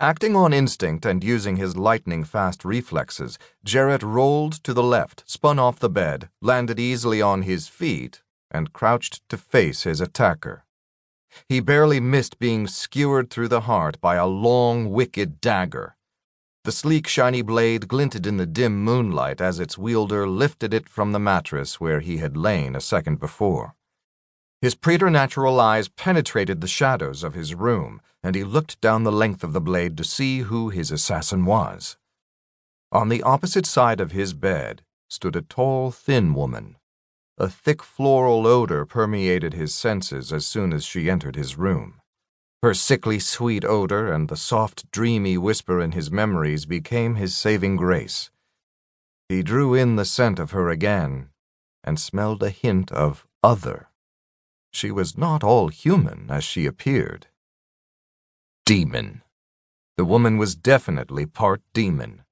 Acting on instinct and using his lightning fast reflexes, Jarrett rolled to the left, spun off the bed, landed easily on his feet, and crouched to face his attacker. He barely missed being skewered through the heart by a long, wicked dagger. The sleek, shiny blade glinted in the dim moonlight as its wielder lifted it from the mattress where he had lain a second before. His preternatural eyes penetrated the shadows of his room, and he looked down the length of the blade to see who his assassin was. On the opposite side of his bed stood a tall, thin woman. A thick floral odor permeated his senses as soon as she entered his room. Her sickly sweet odor and the soft, dreamy whisper in his memories became his saving grace. He drew in the scent of her again and smelled a hint of other. She was not all human as she appeared. Demon. The woman was definitely part demon.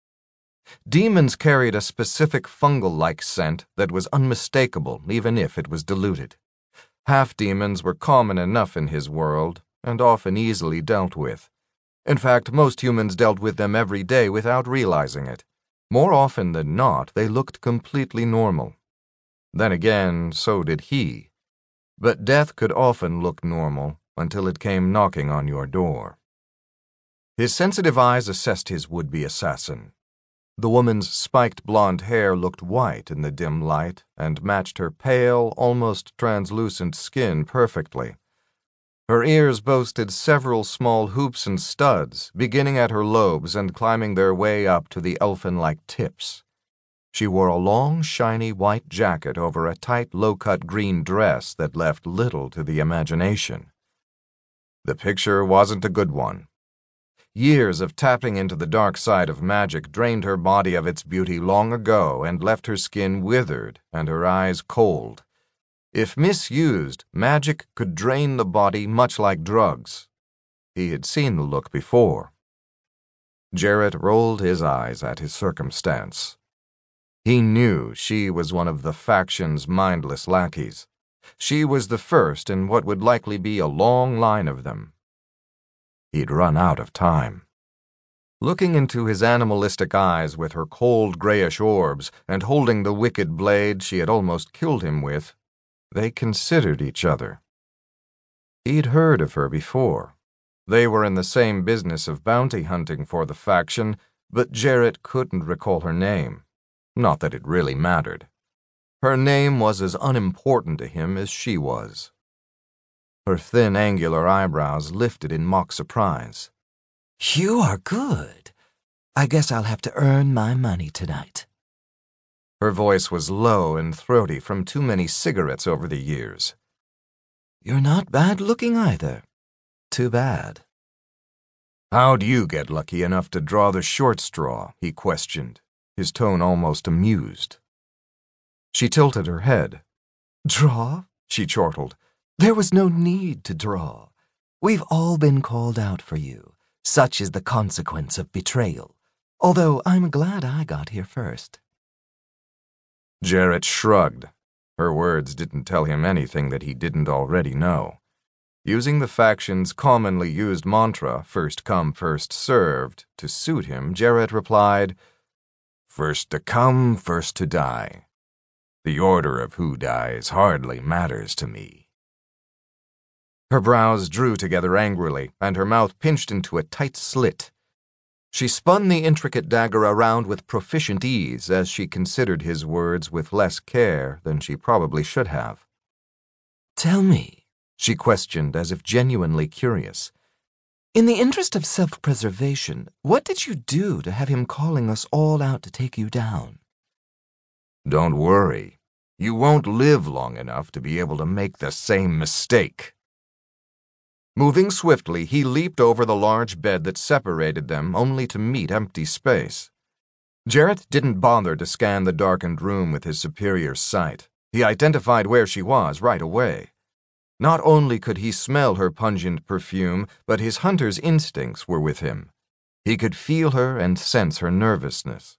Demons carried a specific fungal like scent that was unmistakable even if it was diluted. Half demons were common enough in his world and often easily dealt with. In fact, most humans dealt with them every day without realizing it. More often than not, they looked completely normal. Then again, so did he. But death could often look normal until it came knocking on your door. His sensitive eyes assessed his would be assassin. The woman's spiked blonde hair looked white in the dim light and matched her pale, almost translucent skin perfectly. Her ears boasted several small hoops and studs, beginning at her lobes and climbing their way up to the elfin like tips. She wore a long, shiny white jacket over a tight, low cut green dress that left little to the imagination. The picture wasn't a good one. Years of tapping into the dark side of magic drained her body of its beauty long ago and left her skin withered and her eyes cold. If misused, magic could drain the body much like drugs. He had seen the look before. Jarrett rolled his eyes at his circumstance. He knew she was one of the faction's mindless lackeys. She was the first in what would likely be a long line of them. He'd run out of time. Looking into his animalistic eyes with her cold grayish orbs and holding the wicked blade she had almost killed him with, they considered each other. He'd heard of her before. They were in the same business of bounty hunting for the faction, but Jarrett couldn't recall her name. Not that it really mattered. Her name was as unimportant to him as she was. Her thin, angular eyebrows lifted in mock surprise. You are good. I guess I'll have to earn my money tonight. Her voice was low and throaty from too many cigarettes over the years. You're not bad looking either. Too bad. How'd you get lucky enough to draw the short straw? he questioned his tone almost amused. She tilted her head. Draw? she chortled. There was no need to draw. We've all been called out for you. Such is the consequence of betrayal. Although I'm glad I got here first. Jarrett shrugged. Her words didn't tell him anything that he didn't already know. Using the faction's commonly used mantra, first come, first served, to suit him, Jarrett replied, First to come, first to die. The order of who dies hardly matters to me. Her brows drew together angrily, and her mouth pinched into a tight slit. She spun the intricate dagger around with proficient ease as she considered his words with less care than she probably should have. Tell me, she questioned as if genuinely curious. In the interest of self preservation, what did you do to have him calling us all out to take you down? Don't worry. You won't live long enough to be able to make the same mistake. Moving swiftly, he leaped over the large bed that separated them, only to meet empty space. Jarrett didn't bother to scan the darkened room with his superior sight. He identified where she was right away. Not only could he smell her pungent perfume, but his hunter's instincts were with him. He could feel her and sense her nervousness.